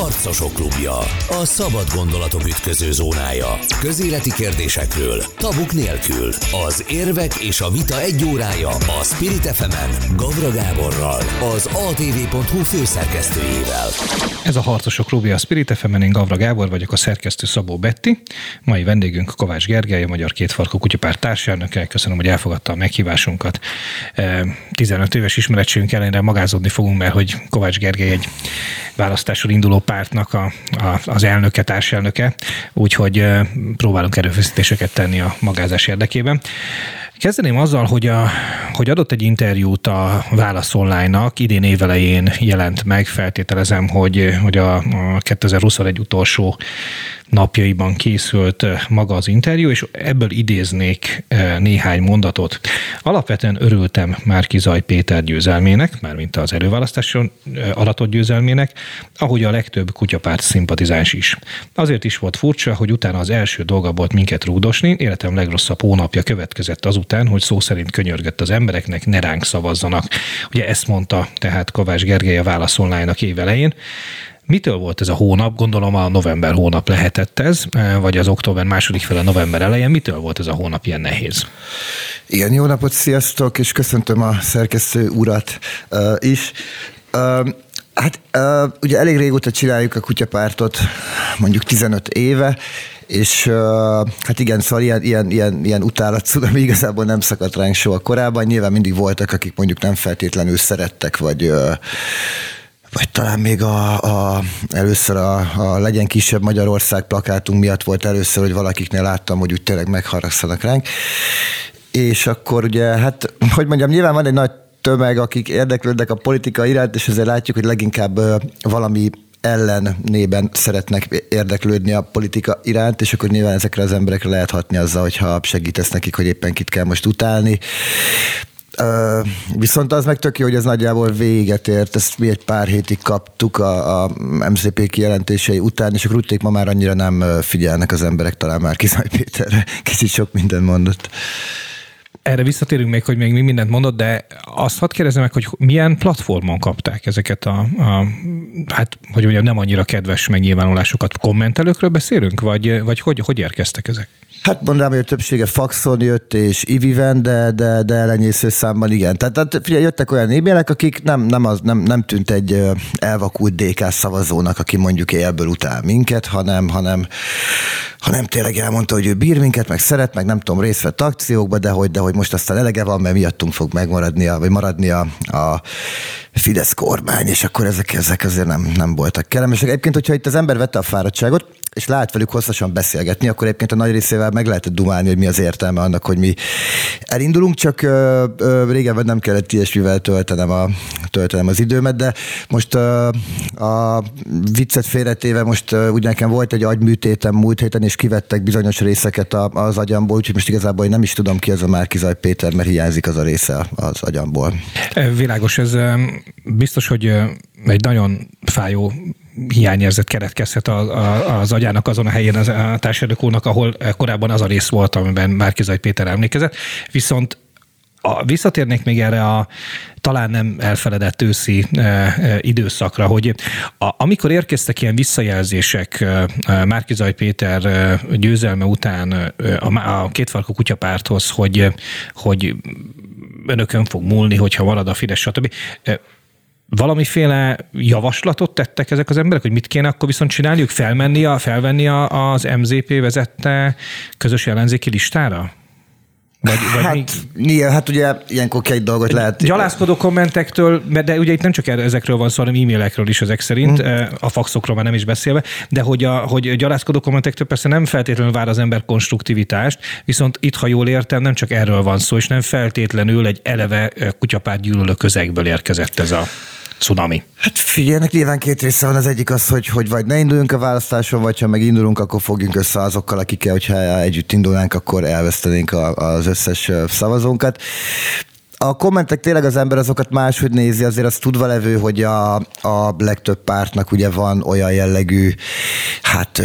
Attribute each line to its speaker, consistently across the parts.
Speaker 1: Harcosok klubja. A szabad gondolatok ütköző zónája. Közéleti kérdésekről, tabuk nélkül. Az érvek és a vita egy órája a Spirit fm Gavra Gáborral, az atv.hu főszerkesztőjével.
Speaker 2: Ez a Harcosok klubja a Spirit fm én Gavra Gábor vagyok, a szerkesztő Szabó Betti. Mai vendégünk Kovács Gergely, a Magyar Kétfarkú Kutyapárt társelnöke. Köszönöm, hogy elfogadta a meghívásunkat. 15 éves ismeretségünk ellenére magázódni fogunk, mert hogy Kovács Gergely egy választáson induló pártnak a, a, az elnöke, társelnöke, úgyhogy próbálunk erőfeszítéseket tenni a magázás érdekében. Kezdeném azzal, hogy, a, hogy adott egy interjút a Válasz Online-nak, idén évelején jelent meg, feltételezem, hogy, hogy a, a 2021 utolsó napjaiban készült eh, maga az interjú, és ebből idéznék eh, néhány mondatot. Alapvetően örültem Márki Zaj Péter győzelmének, mármint az előválasztáson eh, aratott győzelmének, ahogy a legtöbb kutyapárt szimpatizáns is. Azért is volt furcsa, hogy utána az első dolga volt minket rúdosni, életem legrosszabb hónapja következett azután, hogy szó szerint könyörgött az embereknek, ne ránk szavazzanak. Ugye ezt mondta tehát Kovács Gergely a válaszolnájának évelején. Mitől volt ez a hónap? Gondolom a november hónap lehetett ez, e, vagy az október második fele november elején. Mitől volt ez a hónap ilyen nehéz?
Speaker 3: Igen, jó napot, sziasztok, és köszöntöm a szerkesztő urat uh, is. Uh, hát uh, ugye elég régóta csináljuk a kutyapártot, mondjuk 15 éve, és hát igen, szóval ilyen, ilyen, ilyen, ilyen utálat ami igazából nem szakadt ránk soha korábban. Nyilván mindig voltak, akik mondjuk nem feltétlenül szerettek, vagy vagy talán még a, a, először a, a Legyen kisebb Magyarország plakátunk miatt volt először, hogy valakiknél láttam, hogy úgy tényleg megharagszanak ránk. És akkor ugye, hát, hogy mondjam, nyilván van egy nagy tömeg, akik érdeklődnek a politika iránt, és ezért látjuk, hogy leginkább valami ellenében szeretnek érdeklődni a politika iránt, és akkor nyilván ezekre az emberekre lehet hatni azzal, hogyha segítesz nekik, hogy éppen kit kell most utálni. Viszont az meg tök jó, hogy ez nagyjából véget ért, ezt mi egy pár hétig kaptuk a, a MZP kijelentései után, és akkor úgy ma már annyira nem figyelnek az emberek, talán már Kizaj Péter kicsit sok minden mondott.
Speaker 2: Erre visszatérünk még, hogy még mi mindent mondott, de azt hadd kérdezem meg, hogy milyen platformon kapták ezeket a, a hát, hogy mondjam, nem annyira kedves megnyilvánulásokat. Kommentelőkről beszélünk, vagy, vagy hogy, hogy érkeztek ezek?
Speaker 3: Hát mondanám, hogy a többsége faxon jött, és iviven, de, de, de elenyésző számban igen. Tehát, tehát figyelj, jöttek olyan e-mailek, akik nem, nem, az, nem, nem tűnt egy elvakult DK szavazónak, aki mondjuk élből utál minket, hanem, hanem, hanem tényleg elmondta, hogy ő bír minket, meg szeret, meg nem tudom, részt vett akciókba, de hogy, de hogy most aztán elege van, mert miattunk fog megmaradni, vagy maradni a, a Fidesz kormány, és akkor ezek, ezek azért nem, nem voltak kellemesek. Egyébként, hogyha itt az ember vette a fáradtságot, és lehet velük hosszasan beszélgetni, akkor egyébként a nagy részével meg lehetett dumálni, hogy mi az értelme annak, hogy mi elindulunk, csak ö, ö, régen nem kellett ilyesmivel töltenem, a, töltenem az időmet, de most ö, a viccet félretéve most ö, úgy nekem volt egy agyműtétem múlt héten, és kivettek bizonyos részeket a, az agyamból, úgyhogy most igazából én nem is tudom ki ez a Márkizaj Péter, mert hiányzik az a része az agyamból.
Speaker 2: Világos, ez biztos, hogy egy nagyon fájó hiányérzet keretkezhet az, az agyának azon a helyén az, a társadalmónak, ahol korábban az a rész volt, amiben Márkizaj Péter emlékezett. Viszont a, visszatérnék még erre a talán nem elfeledett őszi e, e, időszakra, hogy a, amikor érkeztek ilyen visszajelzések e, Márkizaj Péter e, győzelme után e, a, a kétfarkú kutyapárthoz, hogy, hogy önökön fog múlni, hogyha marad a Fidesz, stb valamiféle javaslatot tettek ezek az emberek, hogy mit kéne akkor viszont csinálniuk? Felmenni a, felvenni a, az MZP vezette közös ellenzéki listára?
Speaker 3: Vagy, vagy hát, mi? hát ugye ilyenkor két dolgot lehet.
Speaker 2: Gyalászkodó kommentektől, de ugye itt nem csak ezekről van szó, hanem e-mailekről is ezek szerint, mm. a faxokról már nem is beszélve, de hogy, a, hogy gyalászkodó kommentektől persze nem feltétlenül vár az ember konstruktivitást, viszont itt, ha jól értem, nem csak erről van szó, és nem feltétlenül egy eleve kutyapárt gyűlölő közegből érkezett ez a cunami?
Speaker 3: Hát figyeljenek, nyilván két része van. Az egyik az, hogy, hogy vagy ne induljunk a választáson, vagy ha meg indulunk, akkor fogjunk össze azokkal, akikkel, hogyha együtt indulnánk, akkor elvesztenénk a, az összes szavazónkat. A kommentek tényleg az ember azokat máshogy nézi, azért az tudva levő, hogy a, a legtöbb pártnak ugye van olyan jellegű, hát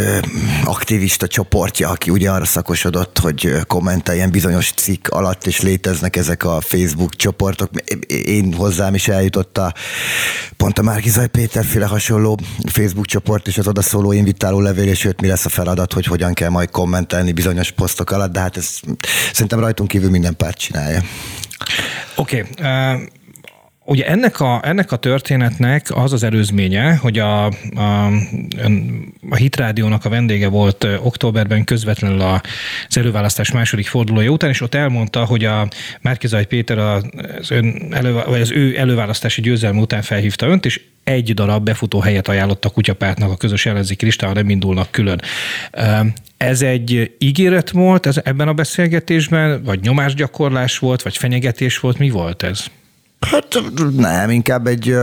Speaker 3: aktivista csoportja, aki ugye arra szakosodott, hogy kommenteljen bizonyos cikk alatt, és léteznek ezek a Facebook csoportok. Én hozzám is eljutott a pont a Márkizaj Péter féle hasonló Facebook csoport, és az odaszóló invitáló levél, és jött mi lesz a feladat, hogy hogyan kell majd kommentelni bizonyos posztok alatt, de hát ez szerintem rajtunk kívül minden párt csinálja.
Speaker 2: Oké. Okay. Uh... Ugye ennek a, ennek a történetnek az az előzménye, hogy a, a, a Hitrádiónak a vendége volt októberben közvetlenül az előválasztás második fordulója után, és ott elmondta, hogy a Márkizaj Péter az, ön elő, vagy az ő előválasztási győzelme után felhívta önt, és egy darab befutó helyet ajánlott a kutyapártnak a közös ellenzéki listán, nem indulnak külön. Ez egy ígéret volt ez, ebben a beszélgetésben, vagy nyomásgyakorlás volt, vagy fenyegetés volt? Mi volt ez?
Speaker 3: Hát nem, inkább egy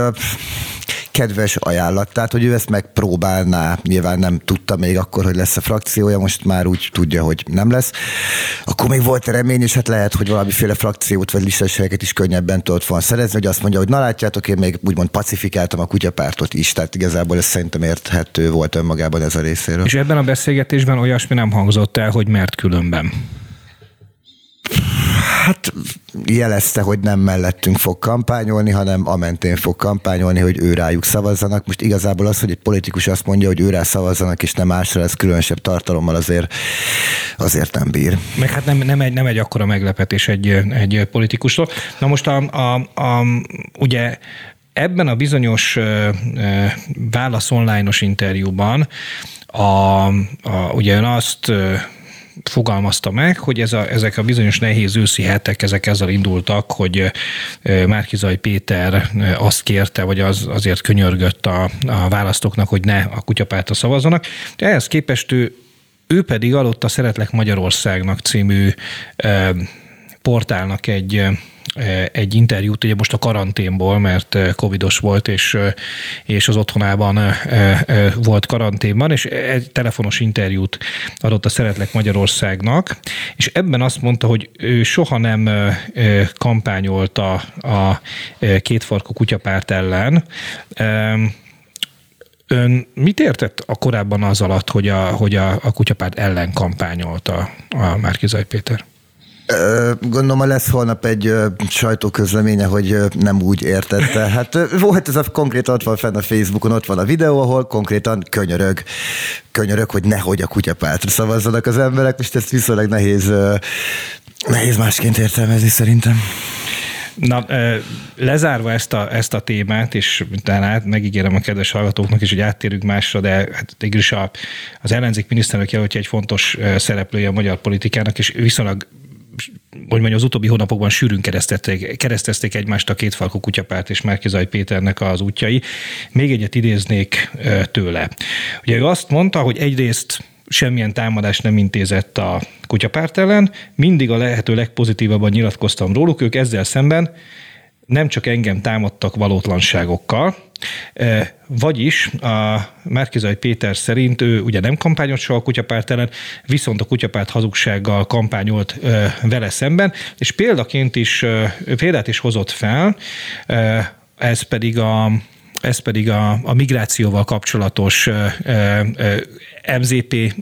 Speaker 3: kedves ajánlat, tehát hogy ő ezt megpróbálná, nyilván nem tudta még akkor, hogy lesz a frakciója, most már úgy tudja, hogy nem lesz. Akkor még volt remény, és hát lehet, hogy valamiféle frakciót vagy listásságeket is könnyebben tudott volna szerezni, hogy azt mondja, hogy na látjátok, én még úgymond pacifikáltam a kutyapártot is, tehát igazából ez szerintem érthető volt önmagában ez a részéről.
Speaker 2: És ebben a beszélgetésben olyasmi nem hangzott el, hogy mert különben.
Speaker 3: Hát jelezte, hogy nem mellettünk fog kampányolni, hanem a mentén fog kampányolni, hogy ő rájuk szavazzanak. Most igazából az, hogy egy politikus azt mondja, hogy ő rá szavazzanak, és nem másra, ez különösebb tartalommal azért, azért nem bír.
Speaker 2: Meg hát nem, nem, egy, nem egy akkora meglepetés egy, egy politikusról. Na most a, a, a, ugye ebben a bizonyos válasz online-os interjúban a, a, ugye ön azt fogalmazta meg, hogy ez a, ezek a bizonyos nehéz őszi hetek, ezek ezzel indultak, hogy Márkizaj Péter azt kérte, vagy az, azért könyörgött a, a választóknak, hogy ne a kutyapártra szavazzanak. De ehhez képest ő, ő pedig adott a Szeretlek Magyarországnak című portálnak egy egy interjút, ugye most a karanténból, mert covidos volt, és, és az otthonában volt karanténban, és egy telefonos interjút adott a Szeretlek Magyarországnak, és ebben azt mondta, hogy ő soha nem kampányolt a, a kétfarkú kutyapárt ellen, Ön mit értett a korábban az alatt, hogy a, hogy a, a kutyapárt ellen kampányolta a Márkizaj Péter?
Speaker 3: Gondolom, lesz holnap egy sajtóközleménye, hogy nem úgy értette. Hát volt ez a konkrétan ott van fenn a Facebookon, ott van a videó, ahol konkrétan könyörög, könyörög, hogy nehogy a kutyapártra szavazzanak az emberek, és ezt viszonylag nehéz, nehéz másként értelmezni szerintem.
Speaker 2: Na, lezárva ezt a, ezt a témát, és talán megígérem a kedves hallgatóknak is, hogy áttérünk másra, de hát is a, az ellenzék miniszterelnök jelöltje egy fontos szereplője a magyar politikának, és viszonylag hogy mondja, az utóbbi hónapokban sűrűn keresztezték egymást a kétfalkú kutyapárt és Márkizaj Péternek az útjai. Még egyet idéznék tőle. Ugye ő azt mondta, hogy egyrészt semmilyen támadást nem intézett a kutyapárt ellen, mindig a lehető legpozitívabban nyilatkoztam róluk, ők ezzel szemben nem csak engem támadtak valótlanságokkal, vagyis a Márkizai Péter szerint ő ugye nem kampányolt soha a kutyapárt ellen, viszont a kutyapárt hazugsággal kampányolt vele szemben, és példaként is, példát is hozott fel, ez pedig a ez pedig a, a migrációval kapcsolatos MZP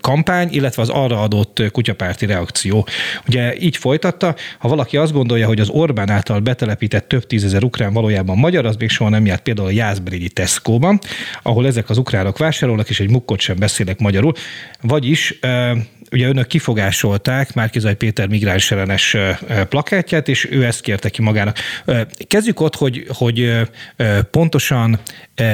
Speaker 2: kampány, illetve az arra adott kutyapárti reakció. Ugye így folytatta, ha valaki azt gondolja, hogy az Orbán által betelepített több tízezer ukrán valójában magyar, az még soha nem járt például a Jászberényi Tesco-ban, ahol ezek az ukránok vásárolnak, és egy mukkot sem beszélek magyarul. Vagyis ugye önök kifogásolták Márkizaj Péter migráns ellenes plakátját, és ő ezt kérte ki magának. Kezdjük ott, hogy, hogy pontosan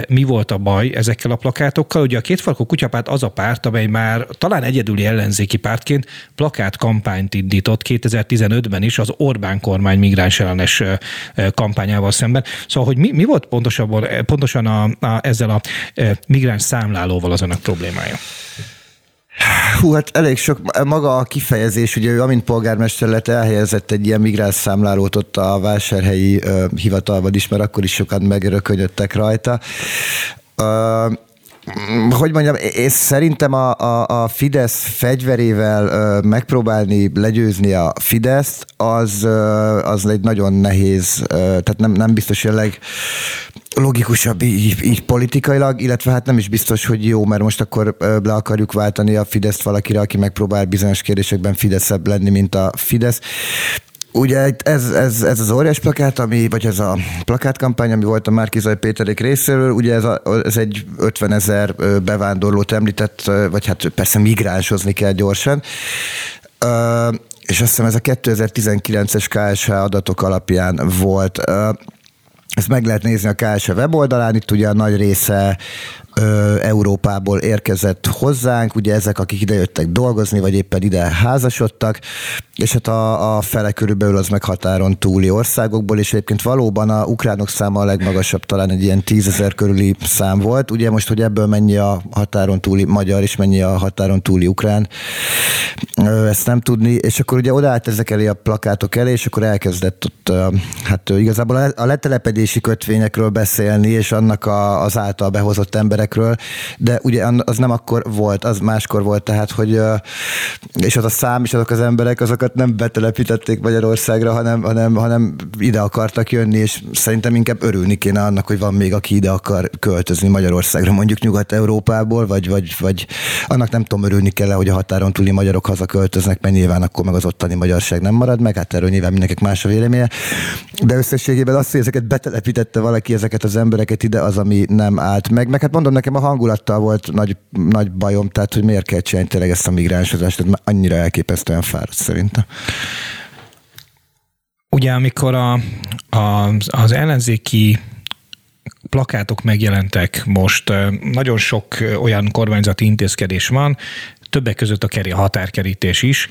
Speaker 2: mi volt a baj ezekkel a plakátokkal. Ugye a kétfarkú kutyapárt az a párt, amely már talán egyedüli ellenzéki pártként plakát kampányt indított 2015-ben is az Orbán kormány migráns ellenes kampányával szemben. Szóval, hogy mi, mi volt pontosabban, pontosan a, a, ezzel a migráns számlálóval az önök problémája?
Speaker 3: Hú, hát elég sok, maga a kifejezés, ugye ő amint polgármester lett, elhelyezett egy ilyen migráns számlálót ott a vásárhelyi uh, hivatalban is, mert akkor is sokan megörökönyödtek rajta. Uh, hogy mondjam, én szerintem a, a, a Fidesz fegyverével megpróbálni legyőzni a Fideszt, az, az egy nagyon nehéz, tehát nem, nem biztos, hogy a logikusabb így, így politikailag, illetve hát nem is biztos, hogy jó, mert most akkor le akarjuk váltani a Fideszt valakire, aki megpróbál bizonyos kérdésekben Fideszebb lenni, mint a Fidesz. Ugye ez, ez, ez az óriás plakát, ami, vagy ez a plakátkampány, ami volt a Márkizaj Péterék részéről, ugye ez, a, ez egy 50 ezer bevándorlót említett, vagy hát persze migránsozni kell gyorsan. És azt hiszem ez a 2019-es KSH adatok alapján volt. Ezt meg lehet nézni a KSH weboldalán, itt ugye a nagy része Európából érkezett hozzánk, ugye ezek, akik idejöttek dolgozni, vagy éppen ide házasodtak, és hát a, a fele körülbelül az meg határon túli országokból, és egyébként valóban a ukránok száma a legmagasabb, talán egy ilyen tízezer körüli szám volt. Ugye most, hogy ebből mennyi a határon túli magyar, és mennyi a határon túli ukrán, ezt nem tudni, és akkor ugye odaállt ezek elé a plakátok elé, és akkor elkezdett ott, hát igazából a letelepedési kötvényekről beszélni, és annak a, az által behozott emberekről, de ugye az nem akkor volt, az máskor volt, tehát, hogy és az a szám, és azok az emberek, azok azokat nem betelepítették Magyarországra, hanem, hanem, hanem ide akartak jönni, és szerintem inkább örülni kéne annak, hogy van még, aki ide akar költözni Magyarországra, mondjuk Nyugat-Európából, vagy, vagy, vagy annak nem tudom, örülni kell, hogy a határon túli magyarok hazaköltöznek, mert nyilván akkor meg az ottani magyarság nem marad meg, hát erről nyilván mindenkinek más a véleménye. De összességében azt, hogy ezeket betelepítette valaki, ezeket az embereket ide, az, ami nem állt meg. Meg hát mondom, nekem a hangulattal volt nagy, nagy bajom, tehát hogy miért kell csinálni tényleg ezt a migránsozást, tehát annyira elképesztően fáradt szerint szerinte.
Speaker 2: Ugye amikor a, a, az ellenzéki plakátok megjelentek most, nagyon sok olyan kormányzati intézkedés van, többek között a keri, határkerítés is,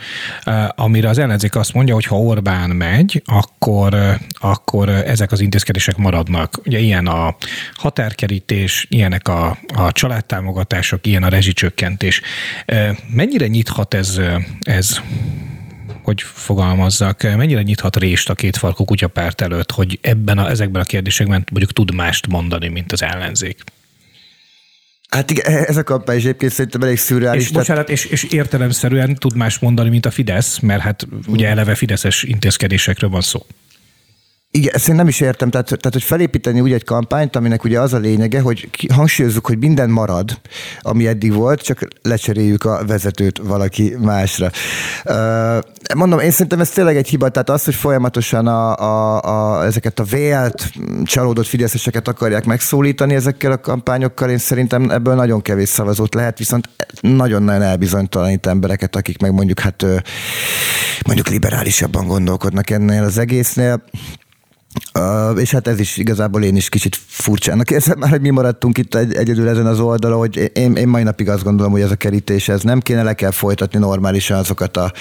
Speaker 2: amire az ellenzék azt mondja, hogy ha Orbán megy, akkor, akkor ezek az intézkedések maradnak. Ugye ilyen a határkerítés, ilyenek a, a családtámogatások, ilyen a rezsicsökkentés. Mennyire nyithat ez, ez hogy fogalmazzak, mennyire nyithat rést a két farkú kutyapárt előtt, hogy ebben a, ezekben a kérdésekben mondjuk tud mást mondani, mint az ellenzék?
Speaker 3: Hát igen, e- ez a kampány is egyébként szerintem elég szürreális.
Speaker 2: És, tehát... bocsánat, és, és értelemszerűen tud más mondani, mint a Fidesz, mert hát ugye eleve fideszes intézkedésekről van szó.
Speaker 3: Igen, ezt én nem is értem. Tehát, tehát, hogy felépíteni úgy egy kampányt, aminek ugye az a lényege, hogy hangsúlyozzuk, hogy minden marad, ami eddig volt, csak lecseréljük a vezetőt valaki másra. Mondom, én szerintem ez tényleg egy hiba, tehát az, hogy folyamatosan a, a, a, ezeket a vélt, csalódott fideszeseket akarják megszólítani ezekkel a kampányokkal, én szerintem ebből nagyon kevés szavazót lehet, viszont nagyon-nagyon elbizonytalanít embereket, akik meg mondjuk hát mondjuk liberálisabban gondolkodnak ennél az egésznél. Uh, és hát ez is igazából én is kicsit furcsának érzem már, hogy mi maradtunk itt egy, egyedül ezen az oldalon, hogy én, én mai napig azt gondolom, hogy ez a kerítés ez nem kéne, le kell folytatni normálisan azokat a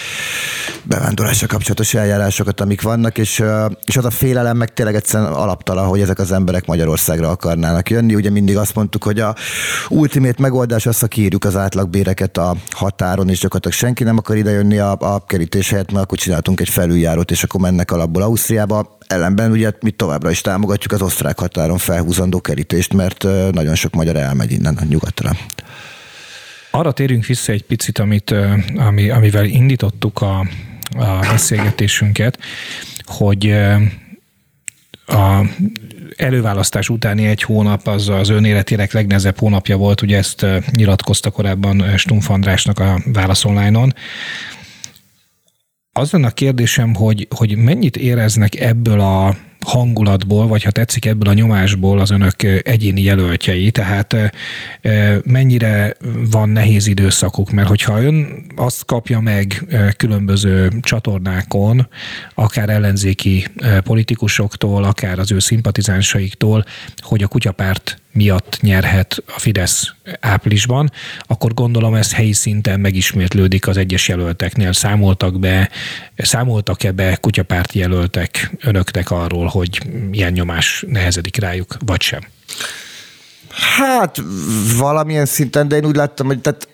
Speaker 3: bevándorlásra kapcsolatos eljárásokat, amik vannak, és, uh, és az a félelem meg tényleg egyszerűen alaptalan, hogy ezek az emberek Magyarországra akarnának jönni. Ugye mindig azt mondtuk, hogy a ultimate megoldás az, ha kiírjuk az átlagbéreket a határon, és gyakorlatilag senki nem akar idejönni a, a kerítés helyett, mert akkor csináltunk egy felüljárót, és akkor mennek alapból Ausztriába. Ellenben ugye mi továbbra is támogatjuk az osztrák határon felhúzandó kerítést, mert nagyon sok magyar elmegy innen a nyugatra.
Speaker 2: Arra térünk vissza egy picit, amit, ami, amivel indítottuk a, a beszélgetésünket, hogy a előválasztás utáni egy hónap az az önéletének legnehezebb hónapja volt, ugye ezt nyilatkozta korábban Stumpf Andrásnak a Válasz Online-on, az lenne a kérdésem, hogy, hogy mennyit éreznek ebből a hangulatból, vagy ha tetszik ebből a nyomásból az önök egyéni jelöltjei, tehát mennyire van nehéz időszakuk, mert hogyha ön azt kapja meg különböző csatornákon, akár ellenzéki politikusoktól, akár az ő szimpatizánsaiktól, hogy a kutyapárt miatt nyerhet a Fidesz áprilisban, akkor gondolom ez helyi szinten megismétlődik az egyes jelölteknél. Számoltak be, számoltak-e be kutyapárti jelöltek önöknek arról, hogy ilyen nyomás nehezedik rájuk, vagy sem?
Speaker 3: Hát valamilyen szinten, de én úgy láttam, hogy tehát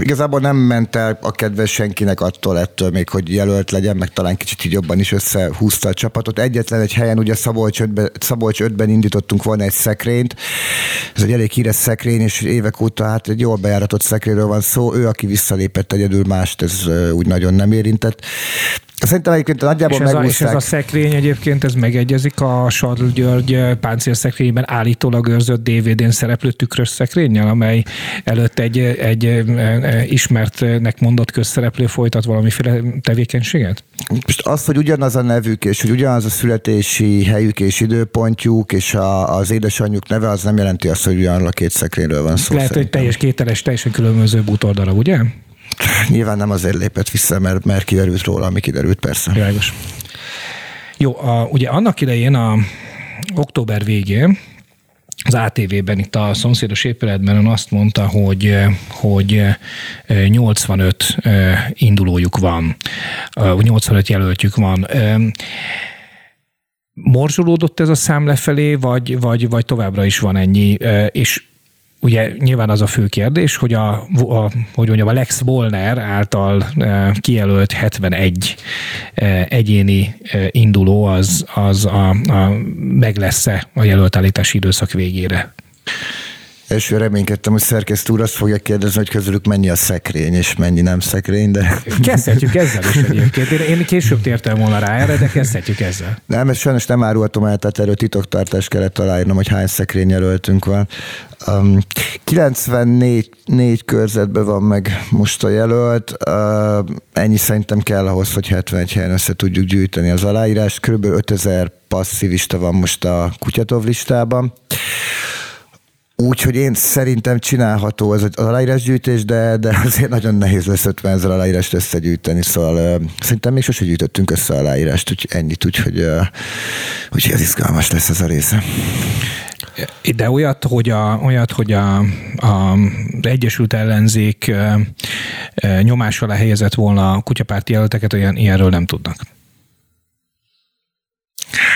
Speaker 3: igazából nem ment el a kedves senkinek attól ettől még, hogy jelölt legyen, meg talán kicsit így jobban is összehúzta a csapatot. Egyetlen egy helyen, ugye Szabolcs 5-ben, Szabolcs 5-ben indítottunk volna egy szekrényt, ez egy elég híres szekrény, és évek óta hát egy jól bejáratott szekrényről van szó, ő, aki visszalépett egyedül, mást ez úgy nagyon nem érintett. Szerintem egyébként nagyjából
Speaker 2: és ez, a, és ez a szekrény egyébként, ez megegyezik a Sarl György páncélszekrényben állítólag őrzött DVD-n szereplő tükrös szekrényel, amely előtt egy, egy ismertnek mondott közszereplő folytat valamiféle tevékenységet?
Speaker 3: Most az, hogy ugyanaz a nevük, és hogy ugyanaz a születési helyük és időpontjuk, és a, az édesanyjuk neve, az nem jelenti azt, hogy ugyanarra a két szekrényről van szó.
Speaker 2: Lehet, szerintem. hogy teljes kételes, teljesen különböző bútordarab, ugye?
Speaker 3: Nyilván nem azért lépett vissza, mert, mert kiderült róla, ami kiderült persze.
Speaker 2: Világos. Jó, a, ugye annak idején a október végén az ATV-ben, itt a szomszédos épületben azt mondta, hogy, hogy 85 indulójuk van, 85 jelöltjük van. Morzsolódott ez a szám lefelé, vagy, vagy, vagy továbbra is van ennyi, és Ugye nyilván az a fő kérdés, hogy a, a hogy mondjam, a Lex Volner által e, kijelölt 71 e, egyéni e, induló az, az a, a, meg lesz-e a jelöltállítási időszak végére?
Speaker 3: Első reménykedtem, hogy szerkesztő úr azt fogja kérdezni, hogy közülük mennyi a szekrény, és mennyi nem szekrény, de...
Speaker 2: Kezdhetjük ezzel is egyébként. Én később tértem volna rá erre, de kezdhetjük ezzel.
Speaker 3: Nem, ezt sajnos nem árultam el, tehát erről titoktartást kellett találnom, hogy hány szekrény jelöltünk van. Um, 94 négy körzetben van meg most a jelölt. Uh, ennyi szerintem kell ahhoz, hogy 71 helyen össze tudjuk gyűjteni az aláírást. Körülbelül 5000 passzivista van most a Kutyatov listában. Úgyhogy én szerintem csinálható ez az aláírásgyűjtés, de, de azért nagyon nehéz lesz 50 ezer aláírást összegyűjteni, szóval uh, szerintem még sose gyűjtöttünk össze aláírást, úgy ennyit, úgyhogy, uh, úgyhogy ez izgalmas lesz ez a része.
Speaker 2: De olyat, hogy a, olyat, hogy a, a Egyesült Ellenzék nyomás alá helyezett volna a kutyapárti jelölteket, olyan ilyenről nem tudnak.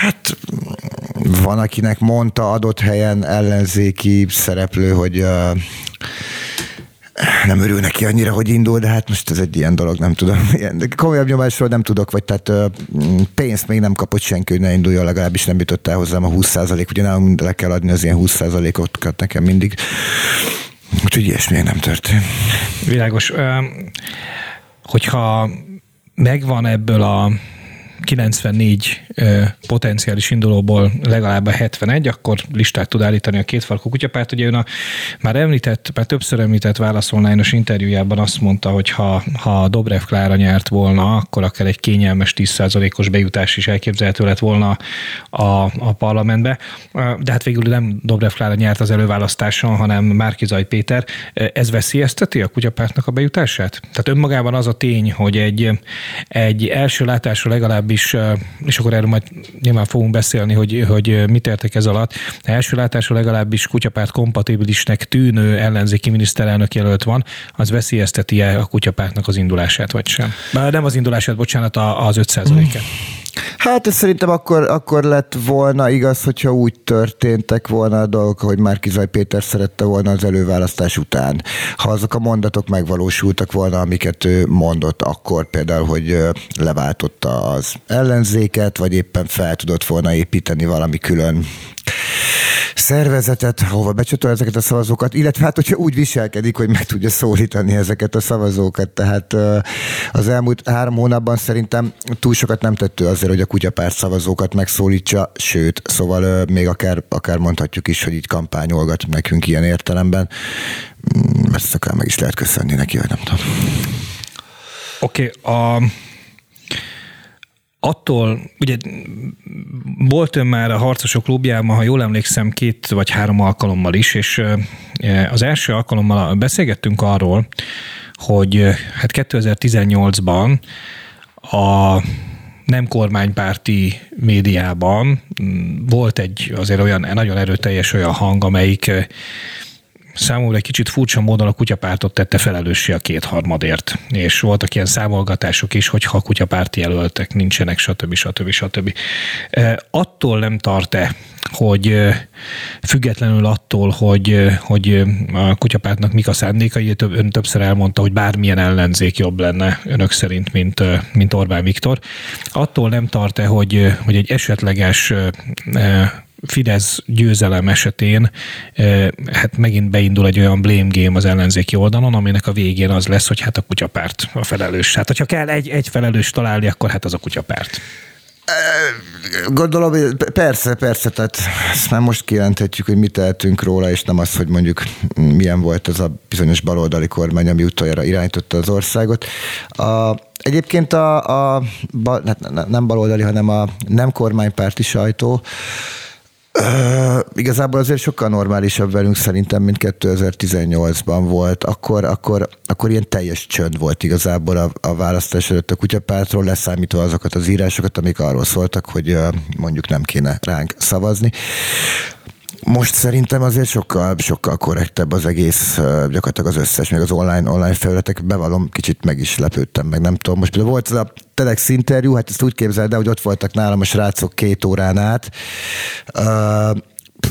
Speaker 3: Hát van, akinek mondta adott helyen ellenzéki szereplő, hogy nem örül neki annyira, hogy indul, de hát most ez egy ilyen dolog, nem tudom. Ilyen, komolyabb nyomásról nem tudok, vagy tehát pénzt még nem kapott senki, hogy ne induljon, legalábbis nem jutott el hozzám a 20 ugye nálunk le kell adni az ilyen 20 ot nekem mindig. Úgyhogy ilyesmi nem történt.
Speaker 2: Világos. Hogyha megvan ebből a 94 potenciális indulóból legalább a 71, akkor listát tud állítani a kétfarkú kutyapárt. Ugye ön a már említett, már többször említett válaszolnányos interjújában azt mondta, hogy ha, ha Dobrev Klára nyert volna, akkor akár egy kényelmes 10%-os bejutás is elképzelhető lett volna a, a parlamentbe. De hát végül nem Dobrev Klára nyert az előválasztáson, hanem Márkizaj Péter. Ez veszélyezteti a kutyapártnak a bejutását? Tehát önmagában az a tény, hogy egy, egy első látásra legalább legalábbis, és akkor erről majd nyilván fogunk beszélni, hogy, hogy mit értek ez alatt. Első látásra legalábbis kutyapárt kompatibilisnek tűnő ellenzéki miniszterelnök jelölt van, az veszélyezteti-e a kutyapártnak az indulását, vagy sem? Bár nem az indulását, bocsánat, az 5 et
Speaker 3: Hát ez szerintem akkor, akkor lett volna igaz, hogyha úgy történtek volna a dolgok, hogy már Kizaj Péter szerette volna az előválasztás után. Ha azok a mondatok megvalósultak volna, amiket ő mondott akkor, például, hogy leváltotta az ellenzéket, vagy éppen fel tudott volna építeni valami külön szervezetet, hova becsatol ezeket a szavazókat, illetve hát, hogyha úgy viselkedik, hogy meg tudja szólítani ezeket a szavazókat. Tehát az elmúlt három hónapban szerintem túl sokat nem tett ő azért, hogy a kutyapárt szavazókat megszólítsa, sőt, szóval még akár, akár mondhatjuk is, hogy így kampányolgat nekünk ilyen értelemben. Mm, ezt akár meg is lehet köszönni neki, vagy nem tudom.
Speaker 2: Oké, okay, a attól, ugye volt ön már a Harcosok klubjában, ha jól emlékszem, két vagy három alkalommal is, és az első alkalommal beszélgettünk arról, hogy hát 2018-ban a nem kormánypárti médiában volt egy azért olyan nagyon erőteljes olyan hang, amelyik számomra egy kicsit furcsa módon a kutyapártot tette felelőssé a kétharmadért. És voltak ilyen számolgatások is, hogy ha a kutyapárti jelöltek nincsenek, stb. stb. stb. Attól nem tart-e, hogy függetlenül attól, hogy, hogy a kutyapártnak mik a szándékai, több, ön többször elmondta, hogy bármilyen ellenzék jobb lenne önök szerint, mint, mint Orbán Viktor. Attól nem tart-e, hogy, hogy egy esetleges Fidesz győzelem esetén hát megint beindul egy olyan blame game az ellenzéki oldalon, aminek a végén az lesz, hogy hát a kutyapárt a felelős. Hát hogyha kell egy, egy felelős találni, akkor hát az a kutyapárt.
Speaker 3: Gondolom, persze, persze, tehát ezt már most kijelenthetjük, hogy mit tehetünk róla, és nem az, hogy mondjuk milyen volt az a bizonyos baloldali kormány, ami utoljára irányította az országot. A, egyébként a, a hát nem baloldali, hanem a nem kormánypárti sajtó, Igazából azért sokkal normálisabb velünk szerintem, mint 2018-ban volt. Akkor, akkor, akkor ilyen teljes csönd volt igazából a, a választás előtt a kutyapártról, leszámítva azokat az írásokat, amik arról szóltak, hogy mondjuk nem kéne ránk szavazni. Most szerintem azért sokkal, sokkal korrektebb az egész, gyakorlatilag az összes, még az online, online felületek, bevallom, kicsit meg is lepődtem, meg nem tudom. Most például volt ez a TEDx interjú, hát ezt úgy képzeld el, hogy ott voltak nálam a srácok két órán át,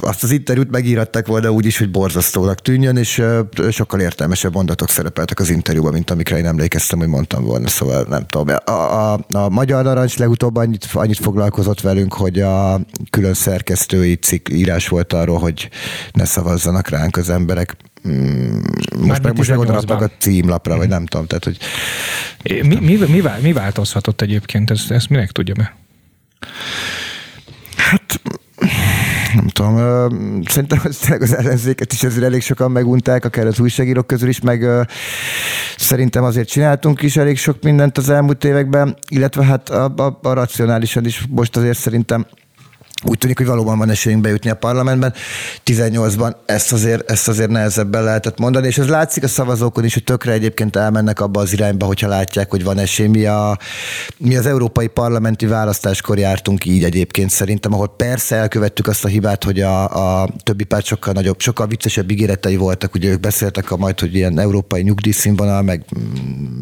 Speaker 3: azt az interjút megíratták volna úgy is, hogy borzasztónak tűnjön, és sokkal értelmesebb mondatok szerepeltek az interjúban, mint amikre én emlékeztem, hogy mondtam volna, szóval nem tudom. A, a, a Magyar Narancs legutóbb annyit, annyit foglalkozott velünk, hogy a külön szerkesztői cikk írás volt arról, hogy ne szavazzanak ránk az emberek. Mm, most meg most megodaadtak a címlapra, vagy nem tudom. Tehát, hogy...
Speaker 2: Mi, mi, mi, mi változhatott egyébként? Ezt, ezt minek tudja be?
Speaker 3: Hát nem tudom, szerintem az ellenzéket is azért elég sokan megunták, akár az újságírók közül is, meg szerintem azért csináltunk is elég sok mindent az elmúlt években, illetve hát a, a, a racionálisan is most azért szerintem úgy tűnik, hogy valóban van esélyünk bejutni a parlamentben. 18-ban ezt azért, ezt azért nehezebben lehetett mondani, és ez látszik a szavazókon is, hogy tökre egyébként elmennek abba az irányba, hogyha látják, hogy van esély. Mi, a, mi az európai parlamenti választáskor jártunk így egyébként szerintem, ahol persze elkövettük azt a hibát, hogy a, a többi párt sokkal nagyobb, sokkal viccesebb ígéretei voltak, ugye ők beszéltek a majd, hogy ilyen európai nyugdíjszínvonal, meg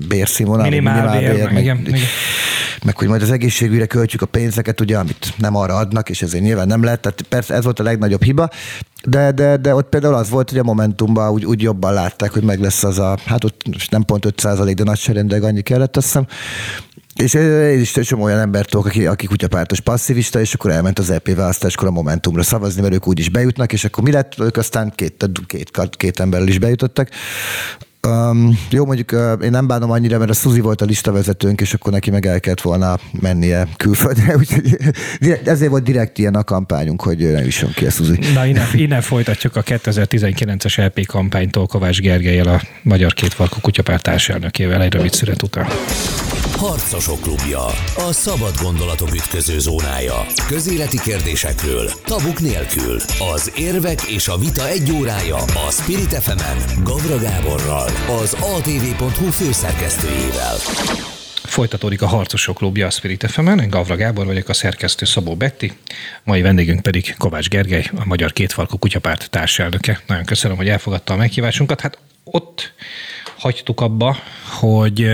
Speaker 3: bérszínvonal,
Speaker 2: minimál, minimál bér, bér, meg, igen,
Speaker 3: meg, hogy majd az egészségügyre költjük a pénzeket, ugye, amit nem arra adnak, és ezért nyilván nem lett, tehát persze ez volt a legnagyobb hiba, de, de, de ott például az volt, hogy a Momentumban úgy, úgy jobban látták, hogy meg lesz az a, hát ott nem pont 5 de nagyságrendek annyi kellett, azt hiszem, és én is csomó olyan embert tudok, aki, aki kutyapártos passzivista, és akkor elment az EP választáskor a Momentumra szavazni, mert ők úgy is bejutnak, és akkor mi lett? Ők aztán két, két, két emberrel is bejutottak. Um, jó, mondjuk uh, én nem bánom annyira, mert a Suzi volt a listavezetőnk, és akkor neki meg el kellett volna mennie külföldre, úgyhogy ezért volt direkt ilyen a kampányunk, hogy ne jusson ki a Suzi.
Speaker 2: Na, innen, innen folytatjuk a 2019-es LP kampánytól Kovács Gergelyel, a Magyar Kétfarkú Kutyapárt társelnökével egy rövid szület után.
Speaker 1: Harcosok klubja. A szabad gondolatok ütköző zónája. Közéleti kérdésekről, tabuk nélkül. Az érvek és a vita egy órája a Spirit fm Gavra Gáborral, az atv.hu főszerkesztőjével.
Speaker 2: Folytatódik a Harcosok Klubja a Spirit fm Én Gavra Gábor vagyok, a szerkesztő Szabó Betti, mai vendégünk pedig Kovács Gergely, a Magyar Kétfarkú Kutyapárt társelnöke. Nagyon köszönöm, hogy elfogadta a meghívásunkat. Hát ott hagytuk abba, hogy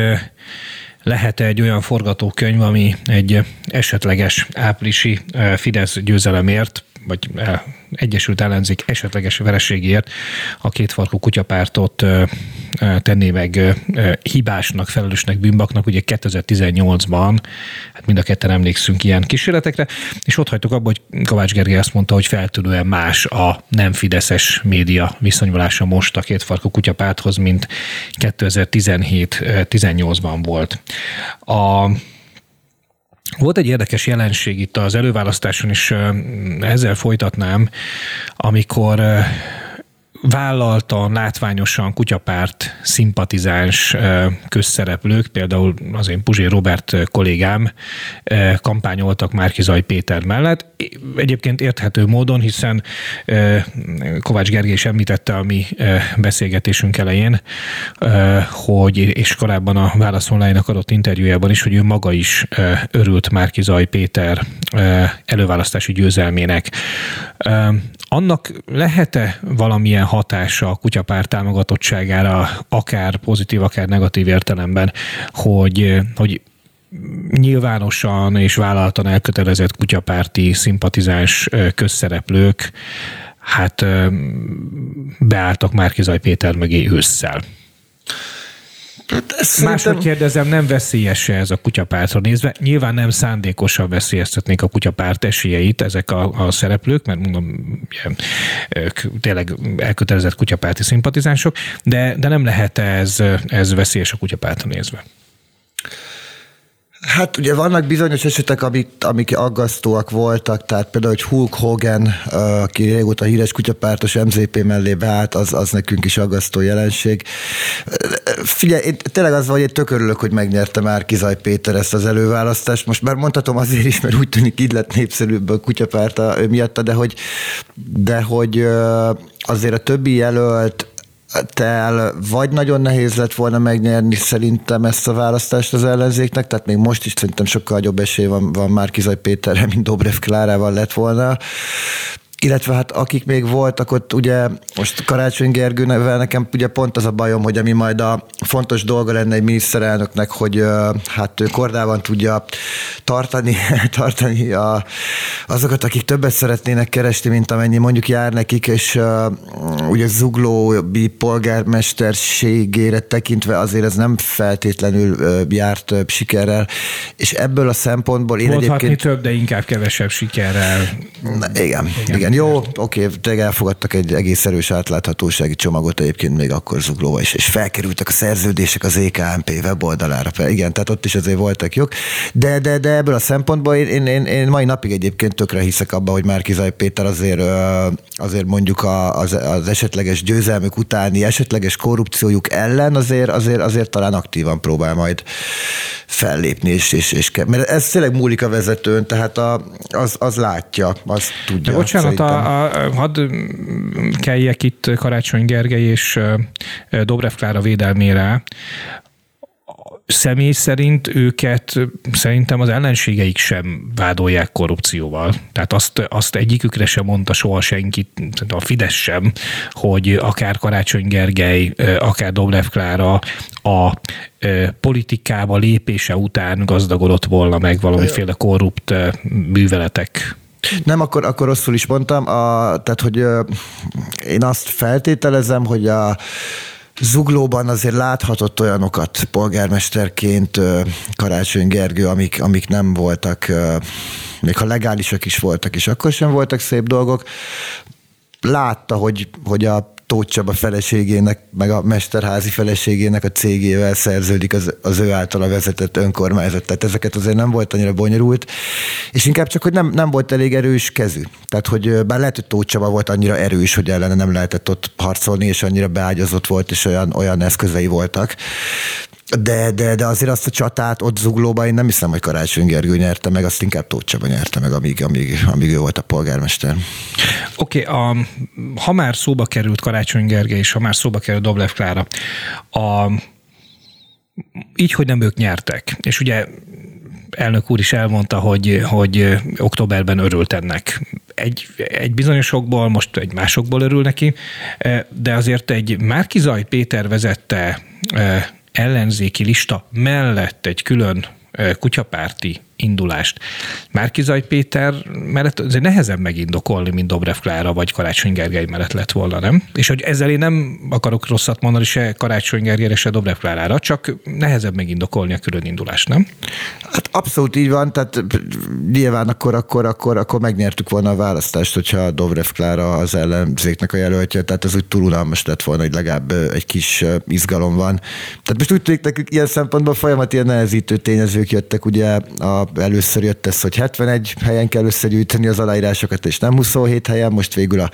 Speaker 2: lehet egy olyan forgatókönyv, ami egy esetleges áprilisi Fidesz győzelemért vagy Egyesült Ellenzék esetleges vereségért a kétfarkú kutyapártot tenné meg hibásnak, felelősnek, bűnbaknak. Ugye 2018-ban, hát mind a ketten emlékszünk ilyen kísérletekre, és ott hagytuk abba, hogy Kovács Gergely azt mondta, hogy feltűnően más a nem fideszes média viszonyulása most a kétfarkú kutyapárthoz, mint 2017-18-ban volt. A volt egy érdekes jelenség itt az előválasztáson is, ezzel folytatnám, amikor vállaltan, látványosan kutyapárt szimpatizáns közszereplők, például az én Puzsé Robert kollégám kampányoltak Márkizaj Péter mellett. Egyébként érthető módon, hiszen Kovács Gergely is említette a mi beszélgetésünk elején, hogy, és korábban a Válasz online adott interjújában is, hogy ő maga is örült Márkizaj Péter előválasztási győzelmének. Annak lehet-e valamilyen hatása a kutyapár támogatottságára, akár pozitív, akár negatív értelemben, hogy, hogy nyilvánosan és vállaltan elkötelezett kutyapárti szimpatizáns közszereplők hát beálltak Márkizaj Péter mögé ősszel. Hát Máshogy kérdezem, nem veszélyes ez a kutyapártra nézve? Nyilván nem szándékosan veszélyeztetnék a kutyapárt esélyeit ezek a, a szereplők, mert mondom, ilyen, ők tényleg elkötelezett kutyapárti szimpatizánsok, de, de nem lehet ez, ez veszélyes a kutyapártra nézve.
Speaker 3: Hát ugye vannak bizonyos esetek, amik, amik aggasztóak voltak, tehát például, hogy Hulk Hogan, aki régóta híres kutyapártos MZP mellé beállt, az, az nekünk is aggasztó jelenség. Figyelj, én tényleg az van, hogy tök örülök, hogy megnyerte már Kizaj Péter ezt az előválasztást. Most már mondhatom azért is, mert úgy tűnik így lett népszerűbb a kutyapárta miatta, de hogy, de hogy azért a többi jelölt tel vagy nagyon nehéz lett volna megnyerni szerintem ezt a választást az ellenzéknek, tehát még most is szerintem sokkal jobb esély van, van már Kizaj Péterre, mint Dobrev Klárával lett volna illetve hát akik még voltak ott, ugye most Karácsony Gergővel nekem ugye pont az a bajom, hogy ami majd a fontos dolga lenne egy miniszterelnöknek, hogy hát ő kordában tudja tartani, tartani a, azokat, akik többet szeretnének keresni, mint amennyi mondjuk jár nekik, és uh, ugye zuglóbi polgármesterségére tekintve azért ez nem feltétlenül járt több sikerrel, és ebből a szempontból
Speaker 2: én Mondhatni egyébként... több, de inkább kevesebb sikerrel.
Speaker 3: Na, igen, igen, igen. Jó, oké, tényleg elfogadtak egy egész erős átláthatósági csomagot egyébként még akkor zuglóba is, és felkerültek a szerződések az EKMP weboldalára. Igen, tehát ott is azért voltak jók, de, de, de ebből a szempontból én, én, én, én mai napig egyébként tökre hiszek abba, hogy Márkizaj Péter azért, azért mondjuk az, az esetleges győzelmük utáni esetleges korrupciójuk ellen azért, azért, azért talán aktívan próbál majd fellépni, és, és, és mert ez tényleg múlik a vezetőn, tehát a, az, az látja, az tudja.
Speaker 2: De bocsánat, a, a, hadd kelljek itt Karácsony Gergely és Dobrev Klára védelmére. Személy szerint őket szerintem az ellenségeik sem vádolják korrupcióval. Tehát azt, azt egyikükre sem mondta soha senki, a Fidesz sem, hogy akár Karácsony Gergely, akár Dobrev Klára a politikába lépése után gazdagodott volna meg valamiféle korrupt műveletek
Speaker 3: nem, akkor, akkor rosszul is mondtam. A, tehát, hogy én azt feltételezem, hogy a Zuglóban azért láthatott olyanokat polgármesterként Karácsony Gergő, amik, amik nem voltak, még ha legálisak is voltak, és akkor sem voltak szép dolgok. Látta, hogy, hogy a Tóth Csaba feleségének, meg a mesterházi feleségének a cégével szerződik az, az ő általa vezetett önkormányzat. Tehát ezeket azért nem volt annyira bonyolult, és inkább csak, hogy nem, nem volt elég erős kezű. Tehát, hogy bár lehet, hogy Tóth Csaba volt annyira erős, hogy ellene nem lehetett ott harcolni, és annyira beágyazott volt, és olyan, olyan eszközei voltak. De, de, de azért azt a csatát ott zuglóban én nem hiszem, hogy Karácsony Gergő nyerte meg, azt inkább Tóth Csaba nyerte meg, amíg, amíg, amíg ő volt a polgármester.
Speaker 2: Oké, okay, ha már szóba került Karácsony Gergely, és ha már szóba került Doblev Klára, a, így, hogy nem ők nyertek, és ugye elnök úr is elmondta, hogy, hogy októberben örült ennek. Egy, egy bizonyosokból, most egy másokból örül neki, de azért egy Márkizaj Péter vezette ellenzéki lista mellett egy külön kutyapárti indulást. Márkizaj Péter mellett azért nehezebb megindokolni, mint Dobrev Klára vagy Karácsony Gergely mellett lett volna, nem? És hogy ezzel én nem akarok rosszat mondani se Karácsony Gergelyre, se Dobrev Klárára, csak nehezebb megindokolni a külön indulást, nem?
Speaker 3: Hát abszolút így van, tehát nyilván akkor, akkor, akkor, akkor megnyertük volna a választást, hogyha Dobrev Klára az ellenzéknek a jelöltje, tehát ez úgy túl unalmas lett volna, hogy legalább egy kis izgalom van. Tehát most úgy tűnik nekünk ilyen szempontból folyamat ilyen nehezítő tényezők jöttek ugye a először jött ez, hogy 71 helyen kell összegyűjteni az aláírásokat, és nem 27 helyen, most végül a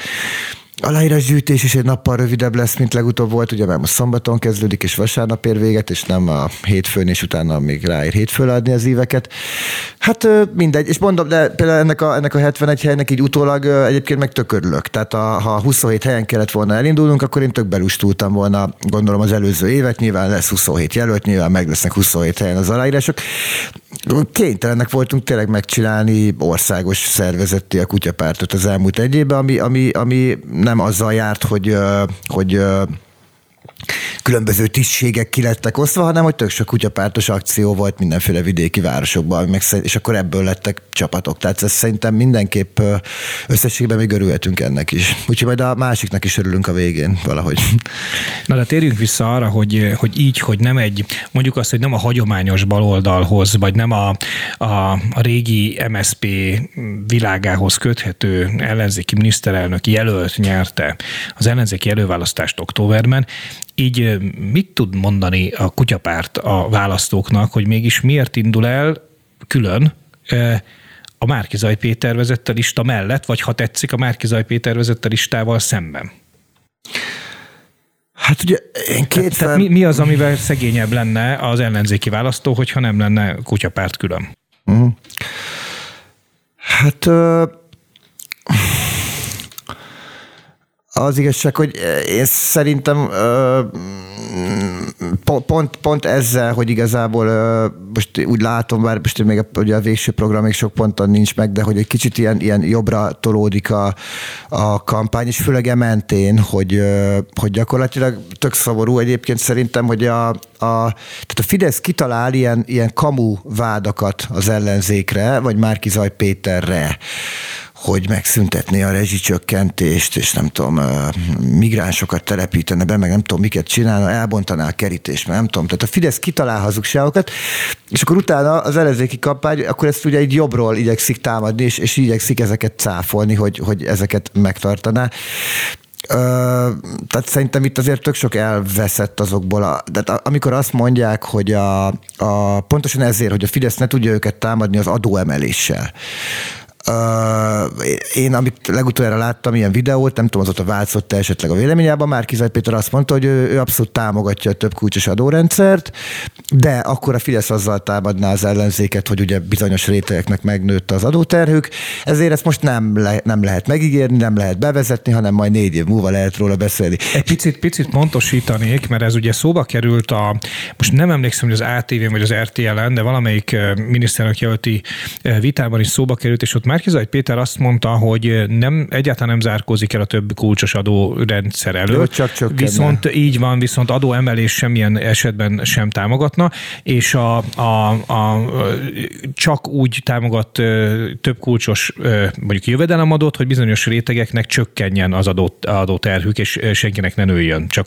Speaker 3: gyűjtés is egy nappal rövidebb lesz, mint legutóbb volt, ugye mert most szombaton kezdődik, és vasárnap ér véget, és nem a hétfőn, és utána még ráér hétfőn adni az éveket. Hát mindegy, és mondom, de például ennek a, ennek a 71 helynek így utólag egyébként meg tök örülök. Tehát a, ha 27 helyen kellett volna elindulnunk, akkor én tök belustultam volna, gondolom az előző évet, nyilván lesz 27 jelölt, nyilván meg lesznek 27 helyen az aláírások. Kénytelenek voltunk tényleg megcsinálni országos szervezeti a kutyapártot az elmúlt egy évben, ami, ami, ami nem azzal járt, hogy, hogy különböző tisztségek kilettek osztva, hanem hogy tök sok kutyapártos akció volt mindenféle vidéki városokban, és akkor ebből lettek csapatok. Tehát ez szerintem mindenképp összességben még örülhetünk ennek is. Úgyhogy majd a másiknak is örülünk a végén valahogy.
Speaker 2: Na de térjünk vissza arra, hogy, hogy így, hogy nem egy, mondjuk azt, hogy nem a hagyományos baloldalhoz, vagy nem a, a, a régi MSP világához köthető ellenzéki miniszterelnök jelölt nyerte az ellenzéki előválasztást októberben, így mit tud mondani a kutyapárt a választóknak, hogy mégis miért indul el külön a Márkizaj Péter vezette lista mellett, vagy ha tetszik, a Márkizaj Péter vezette listával szemben?
Speaker 3: Hát ugye én két
Speaker 2: Tehát mi, mi az, amivel szegényebb lenne az ellenzéki választó, hogyha nem lenne kutyapárt külön? Uh-huh.
Speaker 3: Hát az igazság, hogy én szerintem pont, pont ezzel, hogy igazából most úgy látom, bár most még ugye a végső program még sok ponton nincs meg, de hogy egy kicsit ilyen, ilyen jobbra tolódik a, a kampány, és főleg ementén, hogy, hogy gyakorlatilag tök szavorú egyébként szerintem, hogy a, a, tehát a Fidesz kitalál ilyen, ilyen kamu vádakat az ellenzékre, vagy Márkizaj Péterre, hogy megszüntetné a rezsicsökkentést, és nem tudom, migránsokat telepítene be, meg nem tudom, miket csinálna, elbontaná a kerítést, meg nem tudom. Tehát a Fidesz kitalál hazugságokat, és akkor utána az ellenzéki kampány, akkor ezt ugye egy jobbról igyekszik támadni, és, és igyekszik ezeket cáfolni, hogy, hogy ezeket megtartaná. Ö, tehát szerintem itt azért tök sok elveszett azokból. A, de amikor azt mondják, hogy a, a, pontosan ezért, hogy a Fidesz ne tudja őket támadni az adóemeléssel, én, amit legutoljára láttam ilyen videót, nem tudom, azóta változott esetleg a véleményában, már Kizaj Péter azt mondta, hogy ő, ő abszolút támogatja a több kulcsos adórendszert, de akkor a Fidesz azzal támadná az ellenzéket, hogy ugye bizonyos rétegeknek megnőtt az adóterhük, ezért ezt most nem, le, nem lehet megígérni, nem lehet bevezetni, hanem majd négy év múlva lehet róla beszélni.
Speaker 2: Egy picit, picit pontosítanék, mert ez ugye szóba került a, most nem emlékszem, hogy az ATV vagy az RTL-en, de valamelyik miniszterelnök jelölti vitában is szóba került, és ott már Márkizaj Péter azt mondta, hogy nem, egyáltalán nem zárkózik el a több kulcsos adórendszer előtt.
Speaker 3: csak csökkenne.
Speaker 2: viszont így van, viszont adóemelés semmilyen esetben sem támogatna, és a, a, a, csak úgy támogat több kulcsos mondjuk jövedelemadót, hogy bizonyos rétegeknek csökkenjen az adott adóterhük, és senkinek ne nőjön. Csak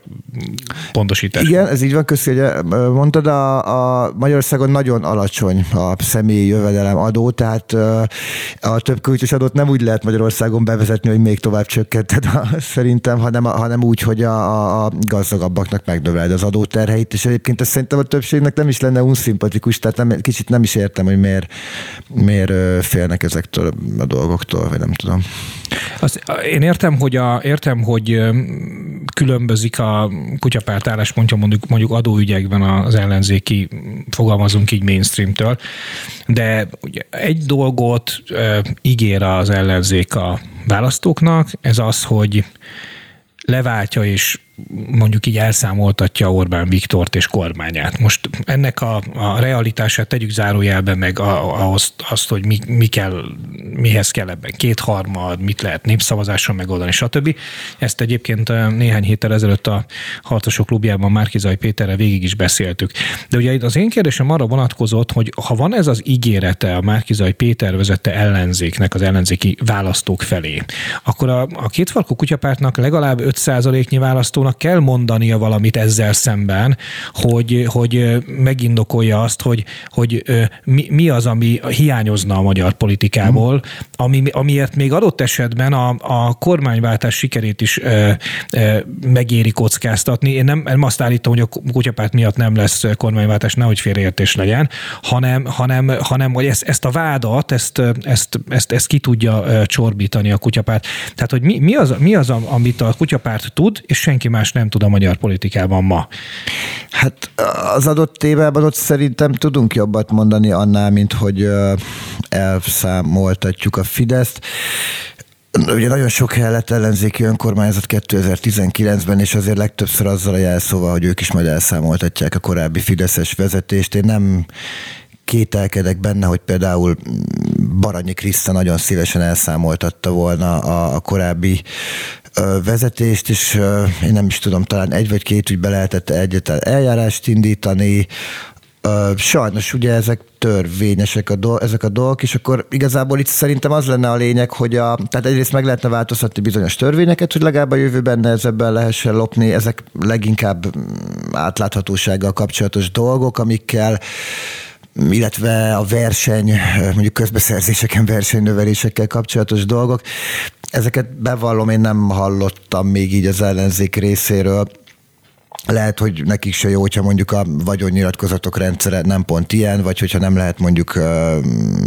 Speaker 2: pontosítás.
Speaker 3: Igen, ez így van, köszi, hogy mondtad, a, a Magyarországon nagyon alacsony a személyi jövedelem adó, tehát a több kölcsös adót nem úgy lehet Magyarországon bevezetni, hogy még tovább csökkented a, szerintem, hanem, hanem úgy, hogy a, a, gazdagabbaknak megnöveled az adóterheit, és egyébként ez szerintem a többségnek nem is lenne unszimpatikus, tehát nem, kicsit nem is értem, hogy miért, miért félnek ezektől a dolgoktól, vagy nem tudom.
Speaker 2: Azt, én értem, hogy, a, értem, hogy különbözik a kutyapárt álláspontja mondjuk, mondjuk adóügyekben az ellenzéki, fogalmazunk így mainstreamtől, de ugye egy dolgot ígér az ellenzék a választóknak, ez az, hogy leváltja és mondjuk így elszámoltatja Orbán Viktort és kormányát. Most ennek a, a realitását tegyük zárójelbe meg ahhoz, azt, hogy mi, mi kell, mihez kell ebben kétharmad, mit lehet népszavazáson megoldani, stb. Ezt egyébként néhány héttel ezelőtt a Harcosok klubjában Márkizaj Péterrel végig is beszéltük. De ugye az én kérdésem arra vonatkozott, hogy ha van ez az ígérete a Márkizaj Péter vezette ellenzéknek, az ellenzéki választók felé, akkor a, a kétfarkú kutyapártnak legalább 5%-nyi választónak annak kell mondania valamit ezzel szemben, hogy, hogy megindokolja azt, hogy, hogy mi, mi az, ami hiányozna a magyar politikából, ami, amiért még adott esetben a, a kormányváltás sikerét is ö, ö, megéri kockáztatni. Én nem, nem azt állítom, hogy a kutyapárt miatt nem lesz kormányváltás, nehogy félreértés legyen, hanem, hanem, hanem hogy ezt, ezt a vádat, ezt, ezt, ezt, ezt ki tudja csorbítani a kutyapárt. Tehát, hogy mi, mi, az, mi az, amit a kutyapárt tud, és senki más nem tud a magyar politikában ma?
Speaker 3: Hát az adott témában ott szerintem tudunk jobbat mondani annál, mint hogy elszámoltatjuk a Fideszt. Ugye nagyon sok helyen lett ellenzéki önkormányzat 2019-ben, és azért legtöbbször azzal a jelszóval, hogy ők is majd elszámoltatják a korábbi Fideszes vezetést. Én nem kételkedek benne, hogy például Baranyi Kriszta nagyon szívesen elszámoltatta volna a, a korábbi vezetést, és én nem is tudom, talán egy vagy két ügybe lehetett egyetlen eljárást indítani, Sajnos ugye ezek törvényesek a do- ezek a dolgok, és akkor igazából itt szerintem az lenne a lényeg, hogy a, tehát egyrészt meg lehetne változtatni bizonyos törvényeket, hogy legalább a jövőben nehezebben lehessen lopni, ezek leginkább mm, átláthatósággal kapcsolatos dolgok, amikkel illetve a verseny, mondjuk közbeszerzéseken, versenynövelésekkel kapcsolatos dolgok. Ezeket bevallom, én nem hallottam még így az ellenzék részéről lehet, hogy nekik se jó, hogyha mondjuk a vagyonnyilatkozatok rendszere nem pont ilyen, vagy hogyha nem lehet mondjuk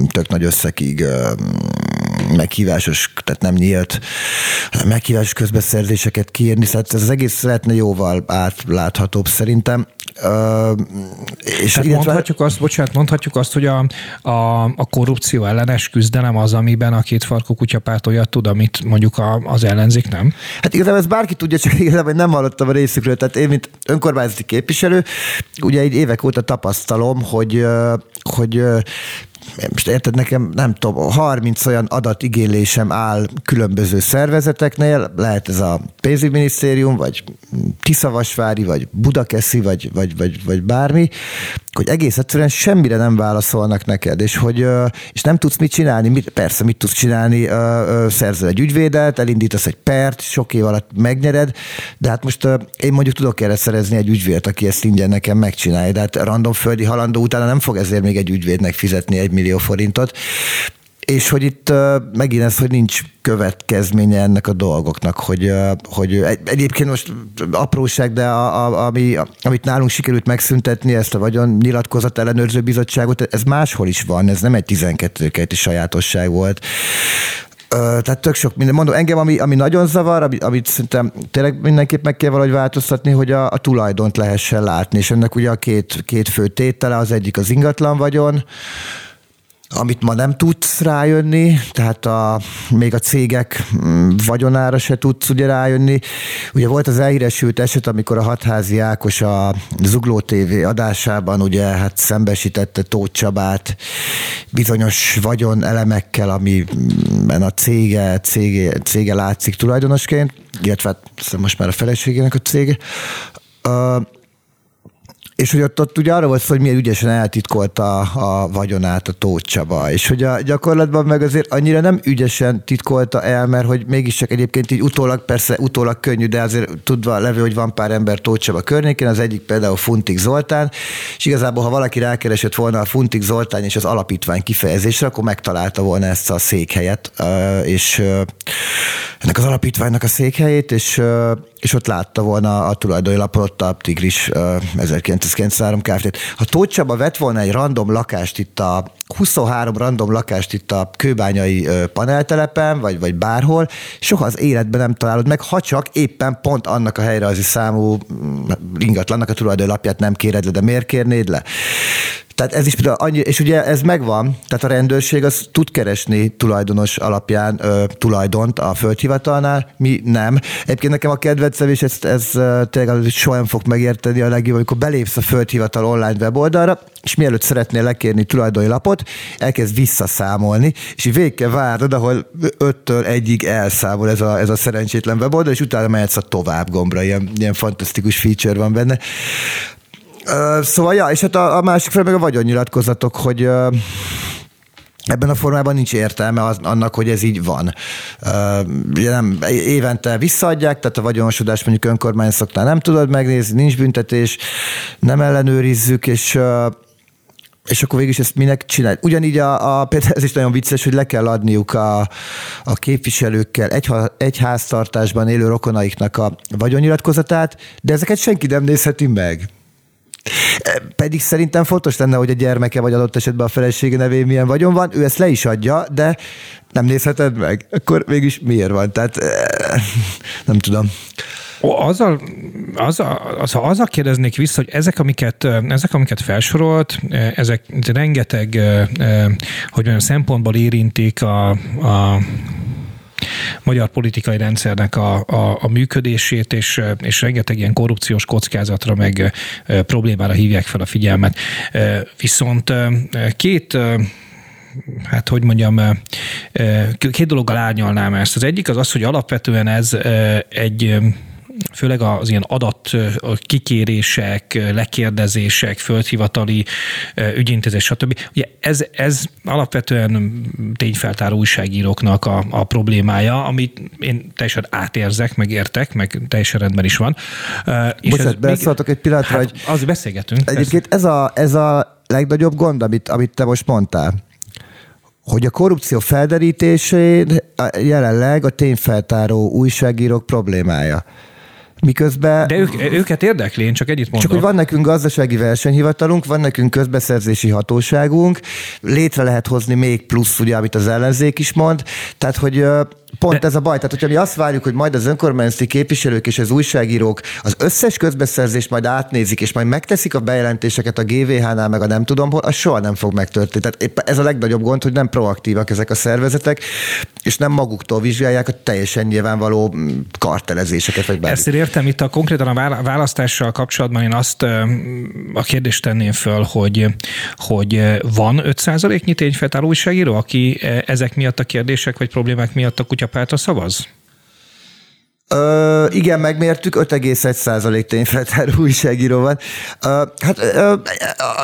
Speaker 3: tök nagy összegig meghívásos, tehát nem nyílt meghívásos közbeszerzéseket kiírni, szóval ez az egész lehetne jóval átláthatóbb szerintem.
Speaker 2: Uh, és Tehát mondhatjuk azt, bocsánat, mondhatjuk azt, hogy a, a, a korrupció ellenes küzdelem az, amiben a két farkú kutyapárt olyat tud, amit mondjuk a, az ellenzék nem?
Speaker 3: Hát igazából ez bárki tudja, csak igazából nem hallottam a részükről. Tehát én, mint önkormányzati képviselő, ugye egy évek óta tapasztalom, hogy, hogy most érted, nekem nem tudom, 30 olyan adatigénylésem áll különböző szervezeteknél, lehet ez a pénzügyminisztérium, vagy Tiszavasvári, vagy Budakeszi, vagy, vagy, vagy, vagy bármi, hogy egész egyszerűen semmire nem válaszolnak neked, és hogy és nem tudsz mit csinálni, mit, persze mit tudsz csinálni, szerzel egy ügyvédet, elindítasz egy pert, sok év alatt megnyered, de hát most én mondjuk tudok erre szerezni egy ügyvédet, aki ezt ingyen nekem megcsinálja, de hát random földi halandó utána nem fog ezért még egy ügyvédnek fizetni egy millió forintot. És hogy itt megint ez, hogy nincs következménye ennek a dolgoknak, hogy, hogy egyébként most apróság, de a, a, ami, amit nálunk sikerült megszüntetni, ezt a vagyon nyilatkozat ellenőrző bizottságot, ez máshol is van, ez nem egy 12 kerti sajátosság volt. Tehát tök sok minden. Mondom, engem, ami, ami nagyon zavar, amit, amit szerintem tényleg mindenképp meg kell valahogy változtatni, hogy a, a tulajdont lehessen látni, és ennek ugye a két, két fő tétele, az egyik az ingatlan vagyon, amit ma nem tudsz rájönni, tehát a, még a cégek mm, vagyonára se tudsz ugye rájönni. Ugye volt az elhíresült eset, amikor a hatházi Ákos a Zugló TV adásában ugye hát szembesítette Tóth Csabát bizonyos vagyon elemekkel, amiben a cége, cége, cége látszik tulajdonosként, illetve hát most már a feleségének a cége. Uh, és hogy ott, ott ugye arra volt szó, hogy milyen ügyesen eltitkolta a, a vagyonát a Tóth Csaba, és hogy a gyakorlatban meg azért annyira nem ügyesen titkolta el, mert hogy mégiscsak egyébként így utólag, persze utólag könnyű, de azért tudva levő, hogy van pár ember Tóth Csaba környékén, az egyik például Funtik Zoltán, és igazából, ha valaki rákeresett volna a Funtik Zoltán és az alapítvány kifejezésre, akkor megtalálta volna ezt a székhelyet, és ennek az alapítványnak a székhelyét, és és ott látta volna a tulajdoni lapon ott a Tigris 1993 Kft. Ha Tóth Csaba vett volna egy random lakást itt a 23 random lakást itt a kőbányai paneltelepen, vagy, vagy bárhol, soha az életben nem találod meg, ha csak éppen pont annak a helyre az számú ingatlannak a tulajdoni lapját nem kéred le, de miért kérnéd le? Tehát ez is például annyi, és ugye ez megvan, tehát a rendőrség az tud keresni tulajdonos alapján ö, tulajdont a földhivatalnál, mi nem. Egyébként nekem a kedvencem, és ez, ez tényleg az, soha fog megérteni a legjobb, amikor belépsz a földhivatal online weboldalra, és mielőtt szeretnél lekérni tulajdoni lapot, elkezd visszaszámolni, és végig kell várnod, ahol 5-től egyig elszámol ez a, ez a szerencsétlen weboldal, és utána mehetsz a tovább gombra, ilyen, ilyen fantasztikus feature van benne. Szóval, ja, és hát a, a másik fel meg a vagyonnyilatkozatok, hogy ebben a formában nincs értelme az, annak, hogy ez így van. Ugye nem, évente visszaadják, tehát a vagyonosodás mondjuk önkormányzatoknál nem tudod megnézni, nincs büntetés, nem ellenőrizzük, és és akkor végül is ezt minek csinál? Ugyanígy a, a, például ez is nagyon vicces, hogy le kell adniuk a, a képviselőkkel egy, egy háztartásban élő rokonaiknak a vagyonnyilatkozatát, de ezeket senki nem nézheti meg. Pedig szerintem fontos lenne, hogy a gyermeke vagy adott esetben a felesége nevén milyen vagyon van, ő ezt le is adja, de nem nézheted meg. Akkor mégis miért van? Tehát nem tudom.
Speaker 2: Azzal, azzal, azzal, azzal kérdeznék vissza, hogy ezek, amiket, ezek, amiket felsorolt, ezek rengeteg, hogy olyan szempontból érintik a, a magyar politikai rendszernek a, a, a működését, és, és rengeteg ilyen korrupciós kockázatra meg problémára hívják fel a figyelmet. Viszont két hát hogy mondjam, két dologgal árnyalnám ezt. Az egyik az az, hogy alapvetően ez egy főleg az ilyen adat kikérések, lekérdezések, földhivatali ügyintézés, stb. Ugye ez, ez alapvetően tényfeltáró újságíróknak a, a problémája, amit én teljesen átérzek, meg értek, meg teljesen rendben is van.
Speaker 3: Bocsánat, beszóltok egy pillanatra,
Speaker 2: hát, hogy az beszélgetünk.
Speaker 3: Egyébként ez a, ez a legnagyobb gond, amit, amit te most mondtál hogy a korrupció felderítésén jelenleg a tényfeltáró újságírók problémája. Miközben...
Speaker 2: De ők, őket érdekli, én csak egyet mondom.
Speaker 3: Csak hogy van nekünk gazdasági versenyhivatalunk, van nekünk közbeszerzési hatóságunk, létre lehet hozni még plusz, ugye, amit az ellenzék is mond, tehát hogy Pont De... ez a baj. Tehát, hogyha mi azt várjuk, hogy majd az önkormányzati képviselők és az újságírók az összes közbeszerzést majd átnézik, és majd megteszik a bejelentéseket a GVH-nál, meg a nem tudom hol, az soha nem fog megtörténni. Tehát éppen ez a legnagyobb gond, hogy nem proaktívak ezek a szervezetek, és nem maguktól vizsgálják a teljesen nyilvánvaló mm, kartelezéseket. Vagy
Speaker 2: Ezt értem, itt a konkrétan a választással kapcsolatban én azt a kérdést tenném föl, hogy, hogy van 5%-nyi tényfeltáró újságíró, aki ezek miatt a kérdések vagy problémák miatt a kutya kutyapártra szavaz?
Speaker 3: Ö, igen, megmértük, 5,1 tényfeltáró újságíró van. Ö, hát ö,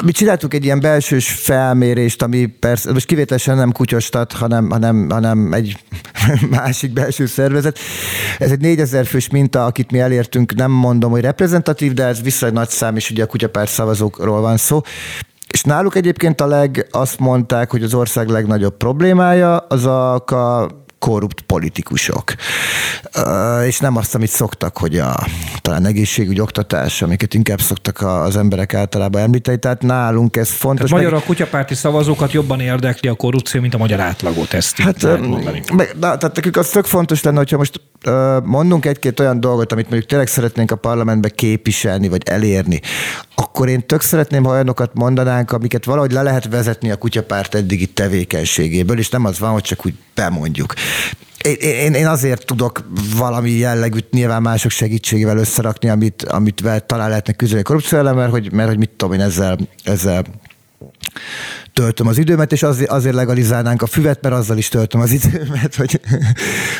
Speaker 3: mi csináltuk egy ilyen belsős felmérést, ami persze, most kivételesen nem kutyostat, hanem, hanem, hanem egy másik belső szervezet. Ez egy 4000 fős minta, akit mi elértünk, nem mondom, hogy reprezentatív, de ez viszonylag nagy szám, és ugye a kutyapárt szavazókról van szó. És náluk egyébként a leg, azt mondták, hogy az ország legnagyobb problémája az a, a korrupt politikusok. És nem azt, amit szoktak, hogy a talán egészségügy, oktatás, amiket inkább szoktak az emberek általában említeni. Tehát nálunk ez fontos.
Speaker 2: Tehát magyar a kutyapárti szavazókat jobban érdekli a korrupció, mint a magyar átlagot ezt
Speaker 3: hát, meg, na, tehát nekünk az tök fontos lenne, hogyha most mondunk egy-két olyan dolgot, amit mondjuk tényleg szeretnénk a parlamentbe képviselni, vagy elérni, akkor én tök szeretném, ha olyanokat mondanánk, amiket valahogy le lehet vezetni a kutyapárt eddigi tevékenységéből, és nem az van, hogy csak úgy bemondjuk. Én, én, én azért tudok valami jellegűt nyilván mások segítségével összerakni, amit, amit talán lehetne küzdeni a korrupció ellen, mert hogy, mert hogy mit tudom én ezzel, ezzel töltöm az időmet, és azért, azért legalizálnánk a füvet, mert azzal is töltöm az időmet, hogy,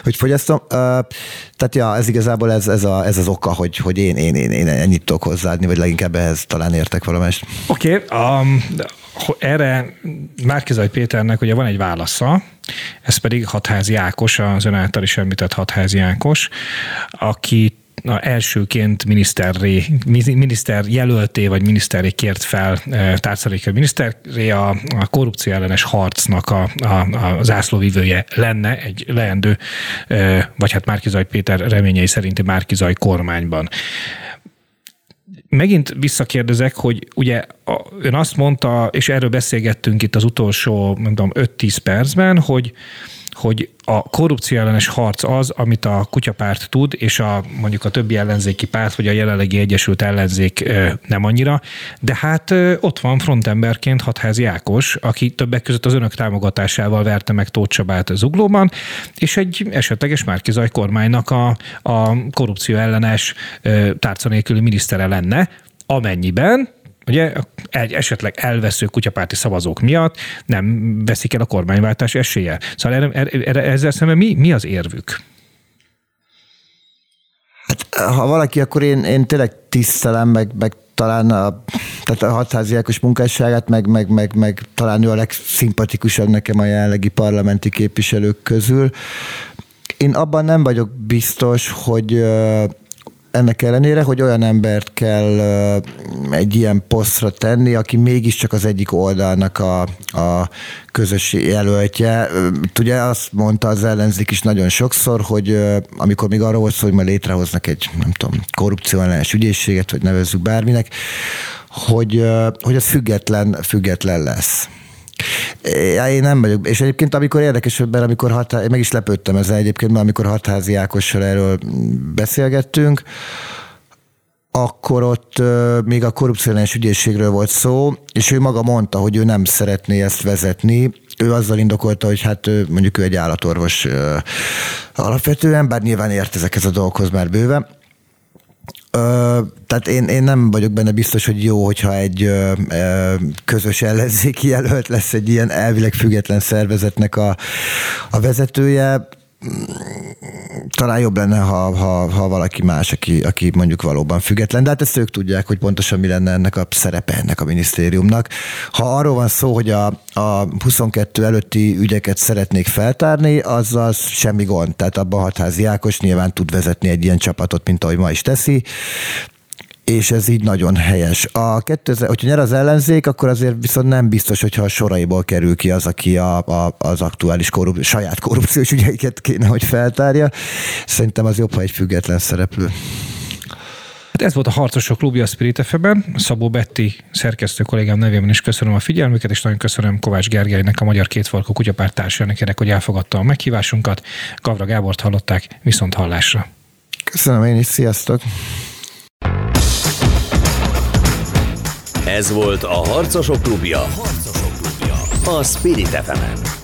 Speaker 3: hogy fogyasztom. Tehát ja, ez igazából ez, ez, a, ez az oka, hogy, hogy én, én, én, én ennyit tudok hozzáadni, vagy leginkább ehhez talán értek valamelyest.
Speaker 2: Oké, okay, um, erre Márkizaj Péternek ugye van egy válasza, ez pedig Hatházi Ákos, az ön által is említett Hatházi Ákos, aki a elsőként miniszterré, miniszter jelölté, vagy miniszterré kért fel e, tárcaléka miniszterré a, a korrupció ellenes harcnak a, a, a zászlóvivője lenne egy leendő, e, vagy hát Márkizaj Péter reményei szerinti Márkizaj kormányban. Megint visszakérdezek, hogy ugye ön azt mondta, és erről beszélgettünk itt az utolsó, nem tudom, 5-10 percben, hogy hogy a korrupció ellenes harc az, amit a kutyapárt tud, és a mondjuk a többi ellenzéki párt, vagy a jelenlegi Egyesült Ellenzék nem annyira, de hát ott van frontemberként Hatházi Ákos, aki többek között az önök támogatásával verte meg Tóth Csabát Zuglóban, és egy esetleges Márkizaj kormánynak a, a korrupció ellenes tárca nélküli minisztere lenne, amennyiben ugye egy esetleg elvesző kutyapárti szavazók miatt nem veszik el a kormányváltás esélye. Szóval erre, erre, ezzel szemben mi, mi az érvük?
Speaker 3: Hát, ha valaki, akkor én, én tényleg tisztelem, meg, meg talán a, tehát a hatháziákos munkásságát, meg, meg, meg, meg talán ő a legszimpatikusabb nekem a jelenlegi parlamenti képviselők közül. Én abban nem vagyok biztos, hogy ennek ellenére, hogy olyan embert kell egy ilyen posztra tenni, aki mégiscsak az egyik oldalnak a, a közös jelöltje. Ugye azt mondta az ellenzék is nagyon sokszor, hogy amikor még arról volt szó, hogy ma létrehoznak egy, nem tudom, korrupcióellenes ügyészséget, vagy nevezzük bárminek, hogy, hogy az független, független lesz. Ja, én nem vagyok. És egyébként amikor érdekesebben, amikor hatá... meg is lepődtem ezzel egyébként, mert amikor hatházi Ákossal erről beszélgettünk, akkor ott még a korrupciós ügyészségről volt szó, és ő maga mondta, hogy ő nem szeretné ezt vezetni. Ő azzal indokolta, hogy hát mondjuk ő egy állatorvos alapvetően, bár nyilván ért ezekhez a dolgokhoz már bőve, Ö, tehát én, én nem vagyok benne biztos, hogy jó, hogyha egy ö, ö, közös ellenzéki jelölt lesz egy ilyen elvileg független szervezetnek a, a vezetője talán jobb lenne, ha, ha, ha valaki más, aki, aki mondjuk valóban független, de hát ezt ők tudják, hogy pontosan mi lenne ennek a szerepe ennek a minisztériumnak. Ha arról van szó, hogy a, a 22 előtti ügyeket szeretnék feltárni, az az semmi gond. Tehát abban Hatházi Ákos nyilván tud vezetni egy ilyen csapatot, mint ahogy ma is teszi és ez így nagyon helyes. A 2000, hogyha nyer az ellenzék, akkor azért viszont nem biztos, hogyha a soraiból kerül ki az, aki a, a, az aktuális korrup, saját korrupciós ügyeiket kéne, hogy feltárja. Szerintem az jobb, ha egy független szereplő.
Speaker 2: Hát ez volt a Harcosok Klubja a Spirit FM-ben. Szabó Betti szerkesztő kollégám nevében is köszönöm a figyelmüket, és nagyon köszönöm Kovács Gergelynek, a Magyar Kétfarkú Kutyapárt társadalmának, hogy elfogadta a meghívásunkat. Gavra Gábort hallották, viszont hallásra.
Speaker 3: Köszönöm én is, sziasztok!
Speaker 1: Ez volt a Harcosok Klubja. A Spirit fm -en.